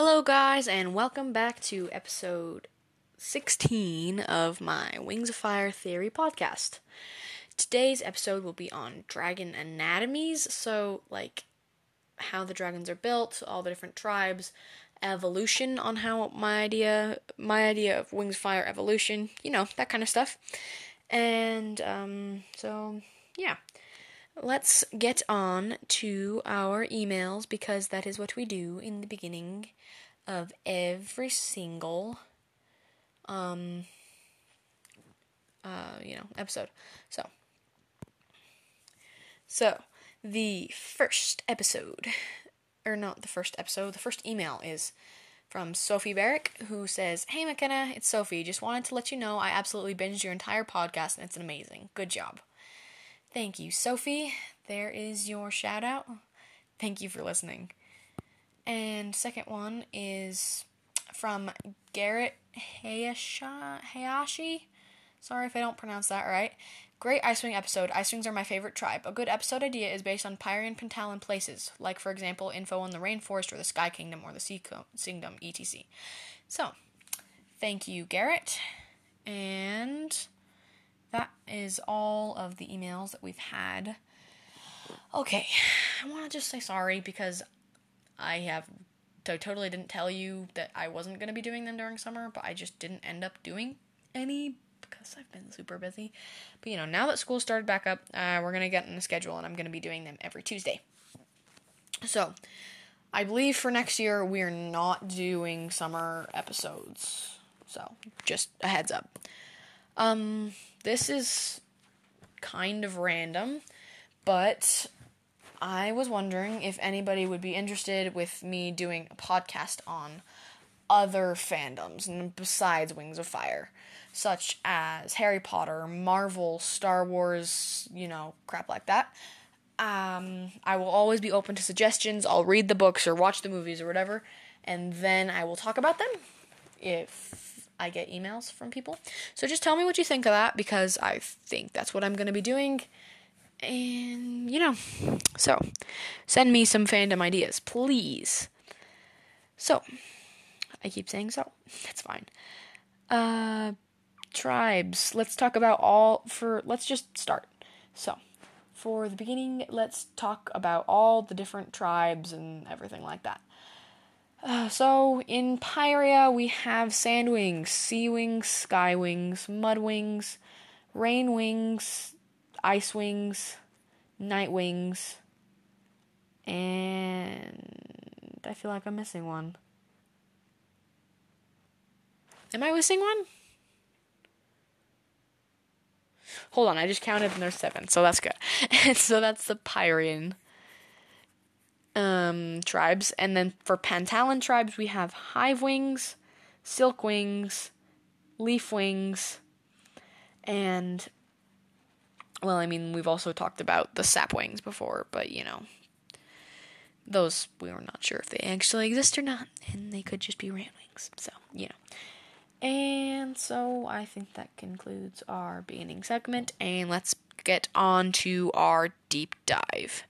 Hello, guys, and welcome back to episode 16 of my Wings of Fire Theory podcast. Today's episode will be on dragon anatomies, so, like, how the dragons are built, all the different tribes, evolution on how my idea, my idea of Wings of Fire evolution, you know, that kind of stuff. And, um, so, yeah let's get on to our emails because that is what we do in the beginning of every single um uh you know episode so so the first episode or not the first episode the first email is from Sophie Barrick, who says, Hey McKenna, it's Sophie. Just wanted to let you know I absolutely binged your entire podcast and it's amazing. Good job. Thank you, Sophie. There is your shout out. Thank you for listening. And second one is from Garrett Hayashi. Sorry if I don't pronounce that right. Great Ice Wing episode. Ice Wings are my favorite tribe. A good episode idea is based on Pyrrhian Pantalan places, like, for example, info on the Rainforest or the Sky Kingdom or the Sea Kingdom, etc. So, thank you, Garrett. And that is all of the emails that we've had. Okay, I want to just say sorry because I have totally didn't tell you that I wasn't going to be doing them during summer, but I just didn't end up doing any because I've been super busy. But you know, now that school started back up, uh, we're going to get in the schedule and I'm going to be doing them every Tuesday. So, I believe for next year we're not doing summer episodes. So, just a heads up. Um, this is kind of random, but I was wondering if anybody would be interested with me doing a podcast on other fandoms besides Wings of Fire, such as Harry Potter, Marvel, Star Wars, you know, crap like that. Um, I will always be open to suggestions. I'll read the books or watch the movies or whatever, and then I will talk about them if I get emails from people. So just tell me what you think of that because I think that's what I'm going to be doing. And, you know, so send me some fandom ideas, please. So, I keep saying so. That's fine. Uh, tribes. Let's talk about all for, let's just start. So, for the beginning, let's talk about all the different tribes and everything like that. Uh, so in Pyrrhia we have sand wings, sea wings, sky wings, mud wings, rain wings, ice wings, night wings, and I feel like I'm missing one. Am I missing one? Hold on, I just counted and there's seven, so that's good. So that's the Pyrrhian um, tribes. And then for Pantalan tribes, we have hive wings, silk wings, leaf wings, and well, I mean, we've also talked about the sap wings before, but you know, those we were not sure if they actually exist or not, and they could just be rat wings. So, you know. And so I think that concludes our beginning segment, and let's get on to our deep dive.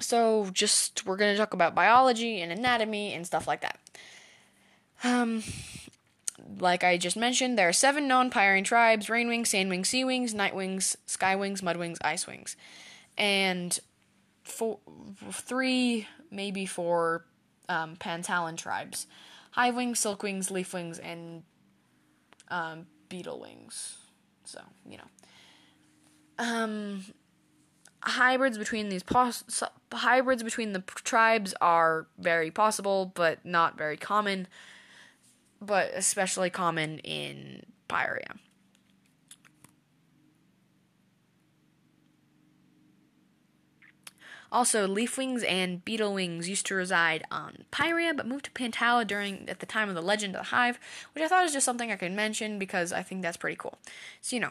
So, just we're going to talk about biology and anatomy and stuff like that. Um, like I just mentioned, there are seven known Pyrrhian tribes rainwings, sandwings, sea wings, night wings, sky wings, mud wings, ice wings. And four, three, maybe four um, Pantalan tribes hive wings, silk wings, leaf wings, and um, beetle wings. So, you know. Um, hybrids between these hybrids between the tribes are very possible, but not very common. But especially common in Pyrrhia. Also, leafwings and beetlewings used to reside on Pyrrhia, but moved to Pantala during at the time of the Legend of the Hive, which I thought was just something I could mention because I think that's pretty cool. So you know,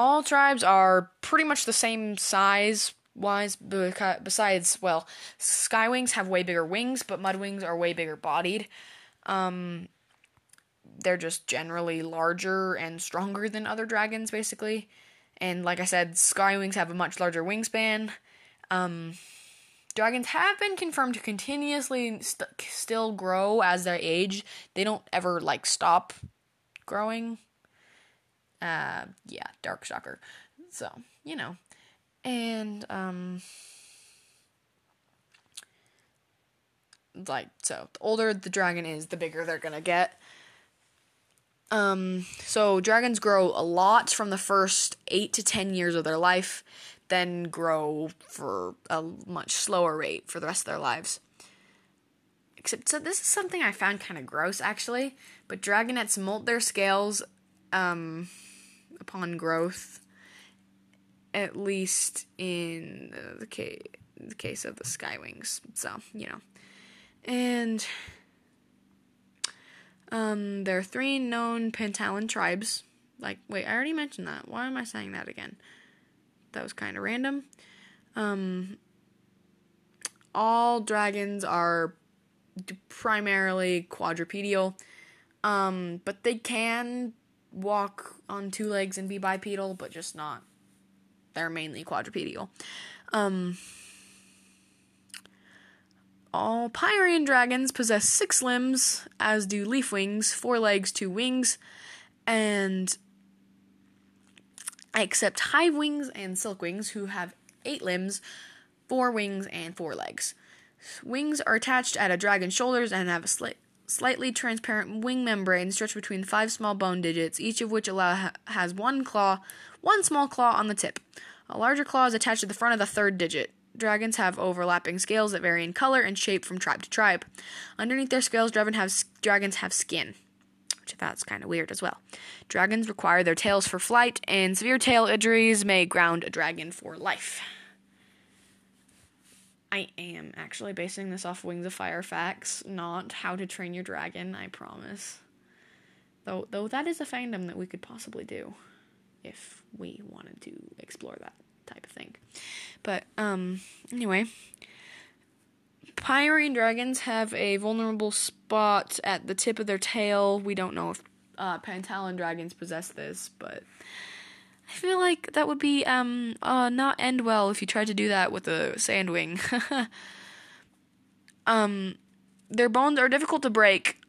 all tribes are pretty much the same size wise besides well skywings have way bigger wings but mudwings are way bigger bodied um they're just generally larger and stronger than other dragons basically and like i said skywings have a much larger wingspan um dragons have been confirmed to continuously st- still grow as they age. They don't ever like stop growing. Uh, yeah, dark shocker. So you know, and um, like so, the older the dragon is, the bigger they're gonna get. Um, so dragons grow a lot from the first eight to ten years of their life, then grow for a much slower rate for the rest of their lives. Except, so this is something I found kind of gross actually, but dragonets molt their scales um, upon growth, at least in the, case, the case of the skywings. So, you know. And um, there are three known Pantalan tribes. Like, wait, I already mentioned that. Why am I saying that again? That was kind of random. Um, all dragons are primarily quadrupedal, um, but they can walk on two legs and be bipedal, but just not. They're mainly quadrupedal. Um, all Pyrrhian dragons possess six limbs, as do leaf wings, four legs, two wings, and except hive wings and silk wings, who have eight limbs, four wings, and four legs. Wings are attached at a dragon's shoulders and have a sli- slightly transparent wing membrane stretched between five small bone digits, each of which allow has one claw, one small claw on the tip. A larger claw is attached to the front of the third digit. Dragons have overlapping scales that vary in color and shape from tribe to tribe. Underneath their scales, dragon have, dragons have skin, which that's kind of weird as well. Dragons require their tails for flight, and severe tail injuries may ground a dragon for life. I am actually basing this off Wings of Fire facts, not How to Train Your Dragon, I promise. Though though that is a fandom that we could possibly do if we wanted to explore that type of thing. But um anyway, Pyrrhian dragons have a vulnerable spot at the tip of their tail. We don't know if uh, Pantalan dragons possess this, but I feel like that would be um uh not end well if you tried to do that with a sandwing. um, their bones are difficult to break.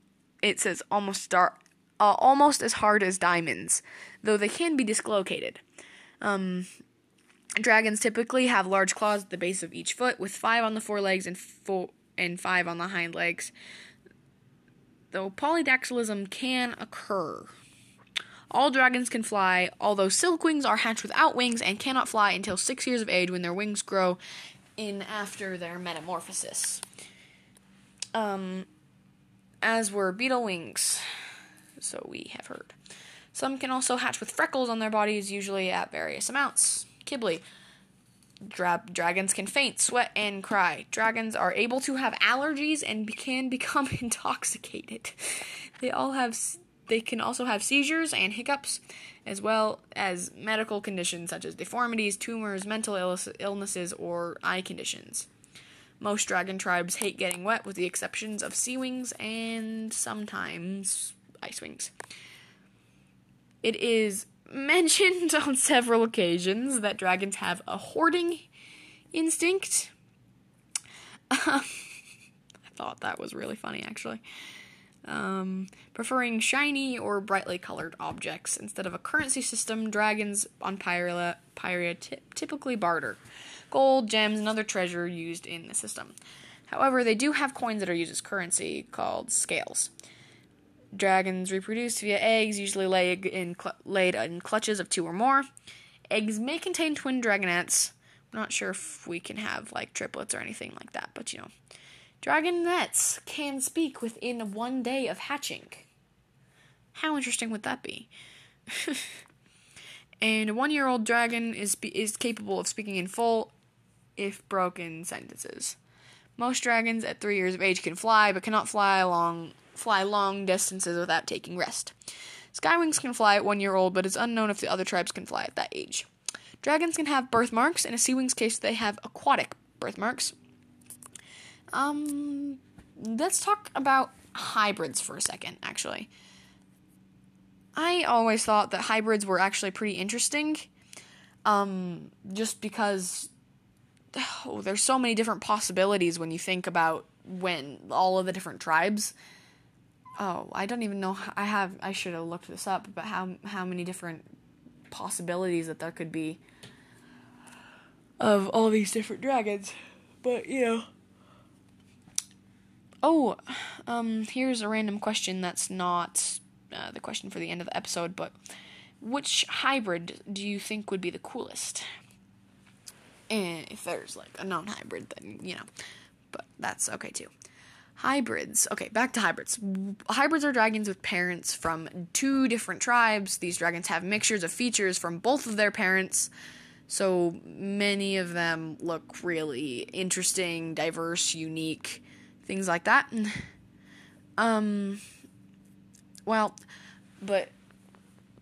It says almost star, uh, almost as hard as diamonds, though they can be dislocated. Um, dragons typically have large claws at the base of each foot, with five on the forelegs and four and five on the hind legs. Though polydactylism can occur. All dragons can fly, although silkwings are hatched without wings and cannot fly until six years of age when their wings grow in after their metamorphosis. Um, as were beetle wings, so we have heard. Some can also hatch with freckles on their bodies, usually at various amounts. Kibble. Dra- dragons can faint, sweat, and cry. Dragons are able to have allergies and be- can become intoxicated. They all have they can also have seizures and hiccups, as well as medical conditions such as deformities, tumors, mental illnesses, or eye conditions. Most dragon tribes hate getting wet, with the exceptions of sea wings and sometimes ice wings. It is mentioned on several occasions that dragons have a hoarding instinct. I thought that was really funny, actually um, preferring shiny or brightly colored objects. Instead of a currency system, dragons on Pyrrhia, Pyrrhia t- typically barter gold, gems, and other treasure used in the system. However, they do have coins that are used as currency called scales. Dragons reproduce via eggs, usually laid in, cl- laid in clutches of two or more. Eggs may contain twin dragonets. I'm not sure if we can have like triplets or anything like that, but you know. Dragonets can speak within one day of hatching. How interesting would that be? and a one year old dragon is, is capable of speaking in full, if broken, sentences. Most dragons at three years of age can fly, but cannot fly long, fly long distances without taking rest. Skywings can fly at one year old, but it's unknown if the other tribes can fly at that age. Dragons can have birthmarks. In a sea wing's case, they have aquatic birthmarks. Um, let's talk about hybrids for a second, actually. I always thought that hybrids were actually pretty interesting. Um, just because oh, there's so many different possibilities when you think about when all of the different tribes. Oh, I don't even know. I have. I should have looked this up, but how how many different possibilities that there could be of all these different dragons. But you know. Oh, um, here's a random question that's not uh, the question for the end of the episode, but which hybrid do you think would be the coolest? And if there's like a non hybrid, then, you know, but that's okay too. Hybrids. Okay, back to hybrids. Hybrids are dragons with parents from two different tribes. These dragons have mixtures of features from both of their parents. So many of them look really interesting, diverse, unique, things like that. Um well, but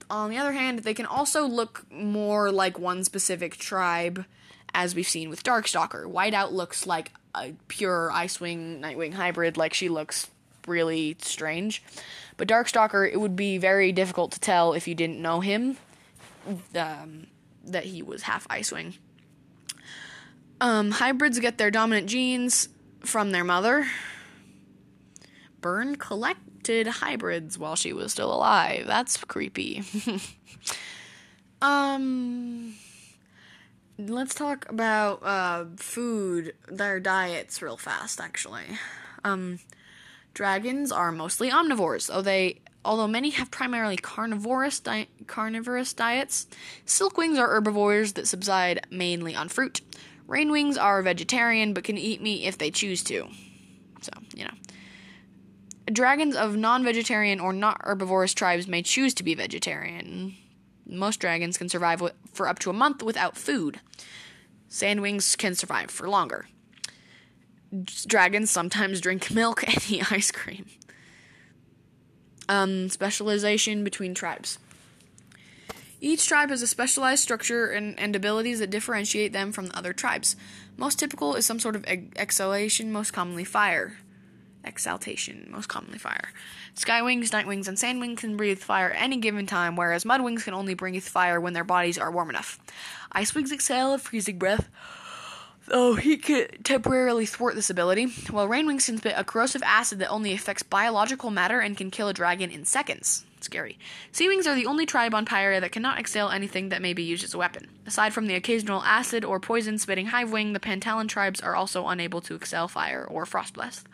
on the other hand, they can also look more like one specific tribe, as we've seen with Darkstalker. Whiteout looks like a pure Icewing Nightwing hybrid, like she looks really strange. But Darkstalker, it would be very difficult to tell if you didn't know him um, that he was half Icewing. Um, hybrids get their dominant genes from their mother. Burn collected hybrids while she was still alive. That's creepy. um let's talk about uh, food, their diets real fast actually. Um dragons are mostly omnivores, though they although many have primarily carnivorous di- carnivorous diets. Silkwings are herbivores that subside mainly on fruit. Rainwings are vegetarian but can eat meat if they choose to. So, you know. Dragons of non vegetarian or not herbivorous tribes may choose to be vegetarian. Most dragons can survive for up to a month without food. Sandwings can survive for longer. Dragons sometimes drink milk and eat ice cream. Um, specialization between tribes. Each tribe has a specialized structure and, and abilities that differentiate them from the other tribes. Most typical is some sort of exhalation, most commonly fire exaltation, most commonly fire. Skywings, Nightwings, and Sandwings can breathe fire any given time, whereas Mudwings can only breathe fire when their bodies are warm enough. Icewings exhale a freezing breath, though he can temporarily thwart this ability, while Rainwings can spit a corrosive acid that only affects biological matter and can kill a dragon in seconds. Scary. Sea wings are the only tribe on Pyrrhia that cannot exhale anything that may be used as a weapon. Aside from the occasional acid or poison spitting Hivewing, the Pantalan tribes are also unable to exhale fire or frost blast.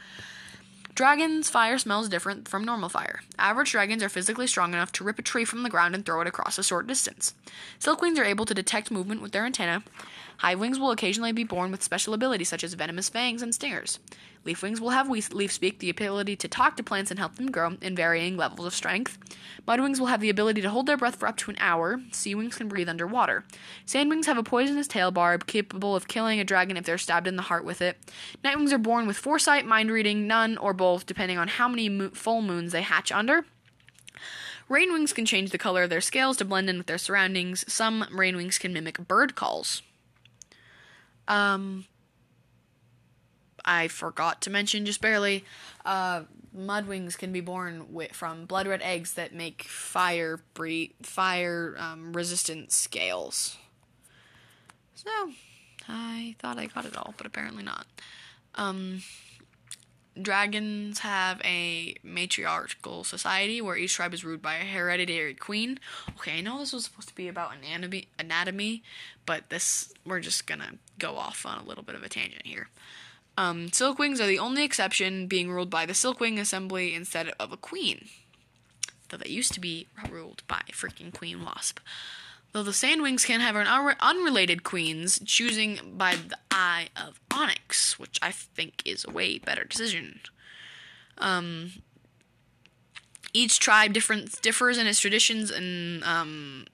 Dragon's fire smells different from normal fire. Average dragons are physically strong enough to rip a tree from the ground and throw it across a short distance. Silkwings are able to detect movement with their antennae. Hivewings will occasionally be born with special abilities such as venomous fangs and stingers. Leafwings will have leaf speak, the ability to talk to plants and help them grow in varying levels of strength. Mudwings will have the ability to hold their breath for up to an hour. Seawings can breathe underwater. Sandwings have a poisonous tail barb capable of killing a dragon if they're stabbed in the heart with it. Nightwings are born with foresight, mind reading, none, or both, depending on how many mo- full moons they hatch under. Rainwings can change the color of their scales to blend in with their surroundings. Some rainwings can mimic bird calls. Um, I forgot to mention just barely. Uh, mudwings can be born with, from blood red eggs that make fire bre- fire um, resistant scales. So, I thought I got it all, but apparently not. Um, dragons have a matriarchal society where each tribe is ruled by a hereditary queen. Okay, I know this was supposed to be about anatomy, anatomy, but this we're just gonna go off on a little bit of a tangent here. Um, Silkwings are the only exception, being ruled by the Silkwing Assembly instead of a queen. Though they used to be ruled by freaking Queen Wasp. Though the Sandwings can have an un- unrelated queens, choosing by the Eye of Onyx, which I think is a way better decision. Um, each tribe different differs in its traditions and um,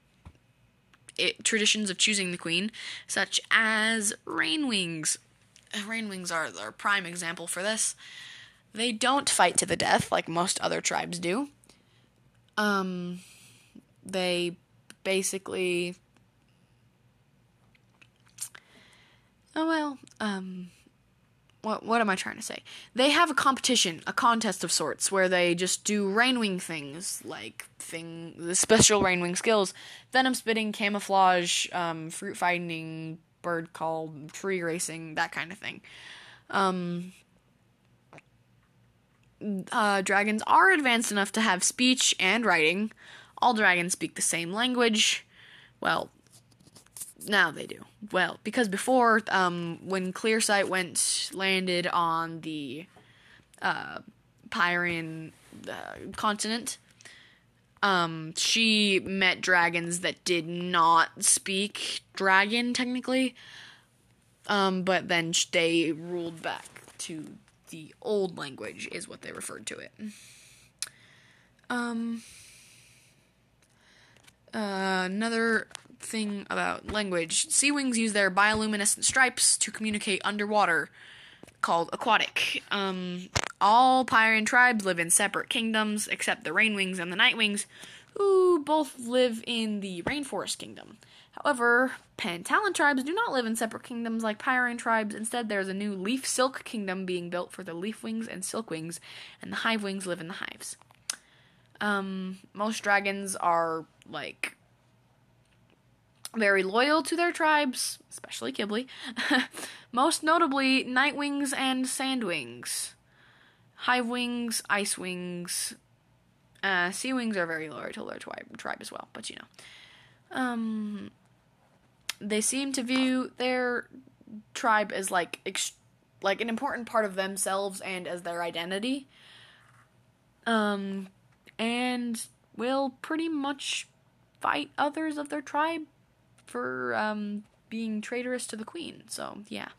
it, traditions of choosing the queen, such as Rainwings, Rainwings are the prime example for this. They don't fight to the death like most other tribes do. Um, they basically. Oh well, um, what what am I trying to say? They have a competition, a contest of sorts, where they just do rainwing things like thing the special rainwing skills, venom spitting, camouflage, um, fruit finding bird call, tree racing, that kind of thing. Um, uh, dragons are advanced enough to have speech and writing. All dragons speak the same language. Well, now they do. Well, because before, um, when Clearsight went landed on the uh, Pyrrhian uh, continent, um, she met dragons that did not speak dragon technically. Um, but then they ruled back to the old language, is what they referred to it. Um, uh, another thing about language sea wings use their bioluminescent stripes to communicate underwater, called aquatic. Um, all Pyrrhian tribes live in separate kingdoms, except the Rainwings and the Nightwings, who both live in the Rainforest Kingdom. However, Pantalan tribes do not live in separate kingdoms like Pyrrhian tribes. Instead, there is a new Leaf Silk Kingdom being built for the Leafwings and Silkwings, and the Hivewings live in the hives. Um, most dragons are like very loyal to their tribes, especially Qibli. most notably, Nightwings and Sandwings. Hivewings, Icewings, uh, Sea Wings are very loyal to their tribe as well, but you know. Um, they seem to view their tribe as like ex- like an important part of themselves and as their identity. Um, and will pretty much fight others of their tribe for um being traitorous to the queen. So yeah,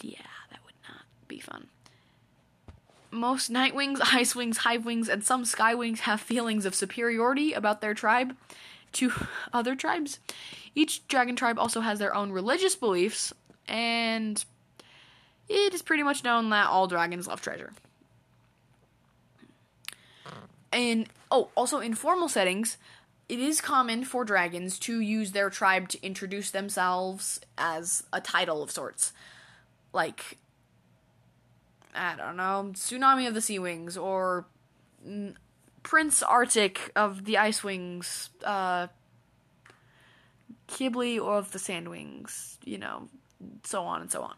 yeah, that would not be fun. Most Nightwings, Icewings, Hivewings, and some Skywings have feelings of superiority about their tribe to other tribes. Each dragon tribe also has their own religious beliefs, and it is pretty much known that all dragons love treasure. And oh, also in formal settings, it is common for dragons to use their tribe to introduce themselves as a title of sorts. Like I don't know, Tsunami of the Sea Wings or Prince Arctic of the Ice Wings, uh, Qibli of the Sand Wings, you know, so on and so on.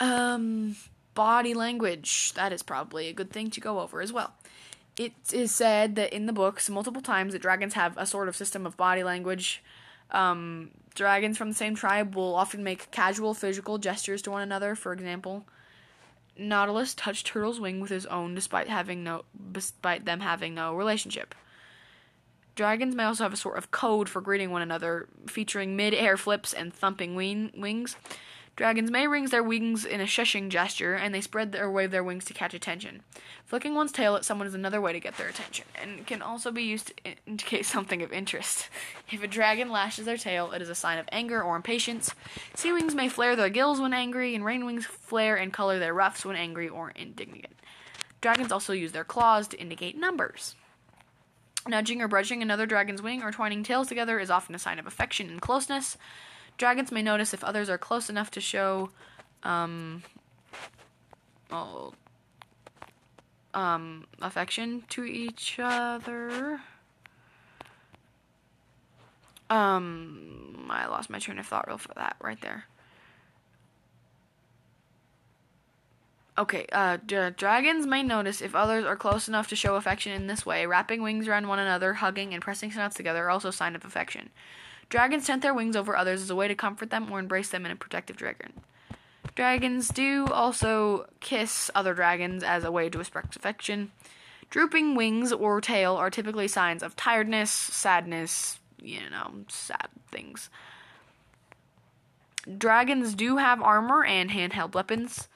Um, body language. That is probably a good thing to go over as well. It is said that in the books multiple times that dragons have a sort of system of body language. Um, dragons from the same tribe will often make casual physical gestures to one another. For example, Nautilus touched Turtle's wing with his own despite having no despite them having no relationship. Dragons may also have a sort of code for greeting one another, featuring mid-air flips and thumping wing- wings. Dragons may raise their wings in a shushing gesture, and they spread or wave their wings to catch attention. Flicking one's tail at someone is another way to get their attention, and can also be used to indicate something of interest. If a dragon lashes their tail, it is a sign of anger or impatience. Sea wings may flare their gills when angry, and rain wings flare and color their ruffs when angry or indignant. Dragons also use their claws to indicate numbers. Nudging or brushing another dragon's wing or twining tails together is often a sign of affection and closeness. Dragons may notice if others are close enough to show um, um, affection to each other. Um, I lost my train of thought real for that right there. Okay, uh, d- dragons may notice if others are close enough to show affection in this way. Wrapping wings around one another, hugging, and pressing snouts together are also sign of affection. Dragons tent their wings over others as a way to comfort them or embrace them in a protective dragon. Dragons do also kiss other dragons as a way to express affection. Drooping wings or tail are typically signs of tiredness, sadness, you know, sad things. Dragons do have armor and handheld weapons.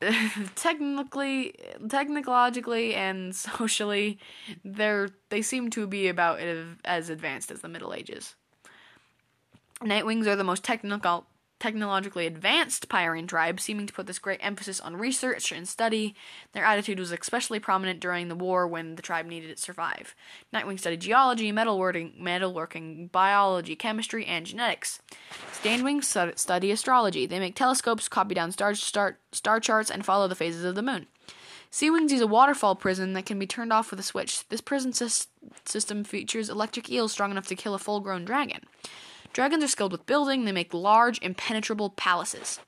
technically, technologically, and socially, they're they seem to be about as advanced as the Middle Ages. Nightwings are the most technical technologically advanced Pyrrhian tribe, seeming to put this great emphasis on research and study. Their attitude was especially prominent during the war when the tribe needed to survive. Nightwing studied geology, metalworking, metalworking, biology, chemistry, and genetics. Sandwings study astrology. They make telescopes, copy down star, star, star charts, and follow the phases of the moon. Sea Wings use a waterfall prison that can be turned off with a switch. This prison sys- system features electric eels strong enough to kill a full grown dragon. Dragons are skilled with building, they make large, impenetrable palaces.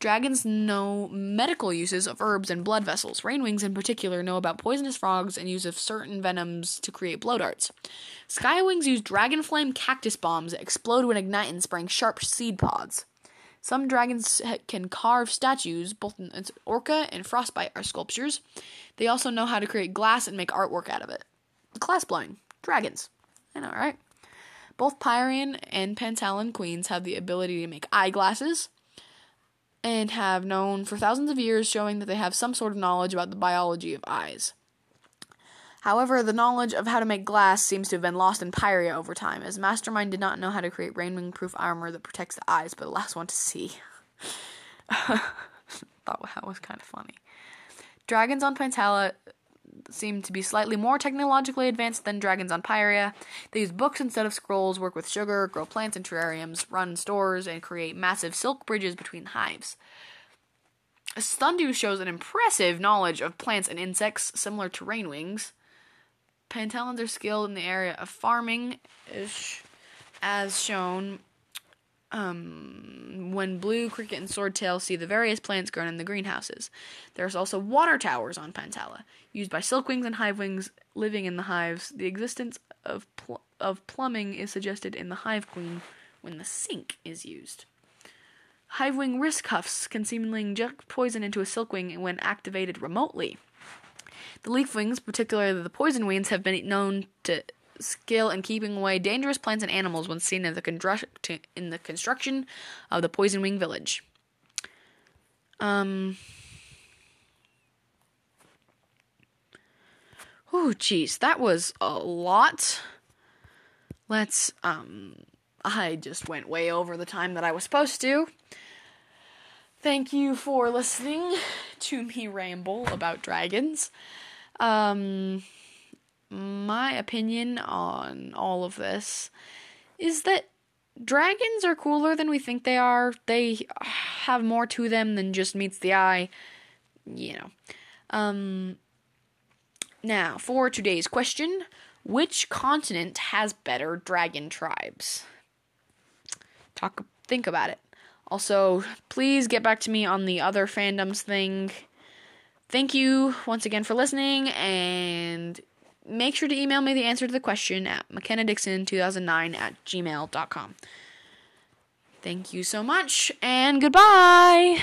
Dragons know medical uses of herbs and blood vessels. Rainwings, in particular, know about poisonous frogs and use of certain venoms to create blow darts. Skywings use dragon flame cactus bombs that explode when ignite and spring sharp seed pods. Some dragons can carve statues, both Orca and Frostbite are sculptures. They also know how to create glass and make artwork out of it. Class blowing. Dragons. I know, right? Both Pyrrhian and Pantalan queens have the ability to make eyeglasses and have known for thousands of years, showing that they have some sort of knowledge about the biology of eyes. However, the knowledge of how to make glass seems to have been lost in Pyrrhia over time, as Mastermind did not know how to create rainwing proof armor that protects the eyes, but allows one to see. Thought that was kind of funny. Dragons on Pantala seem to be slightly more technologically advanced than dragons on Pyrrhia. They use books instead of scrolls, work with sugar, grow plants in terrariums, run stores, and create massive silk bridges between hives. Sundew shows an impressive knowledge of plants and insects, similar to rainwings. Pantalans are skilled in the area of farming, as shown um, when Blue, Cricket, and Swordtail see the various plants grown in the greenhouses. There's also water towers on Pantala, used by silkwings and hivewings living in the hives. The existence of pl- of plumbing is suggested in the Hive Queen when the sink is used. Hivewing wrist cuffs can seemingly inject poison into a silkwing when activated remotely. The leafwings, particularly the poison wings, have been known to skill in keeping away dangerous plants and animals when seen in the, in the construction of the Poison Wing Village. Um. Oh, jeez, that was a lot. Let's, um, I just went way over the time that I was supposed to. Thank you for listening to me ramble about dragons. Um, my opinion on all of this is that dragons are cooler than we think they are. They have more to them than just meets the eye, you know. Um now, for today's question, which continent has better dragon tribes? Talk think about it. Also, please get back to me on the other fandoms thing. Thank you once again for listening and make sure to email me the answer to the question at mckennadixon2009 at gmail.com. Thank you so much, and goodbye!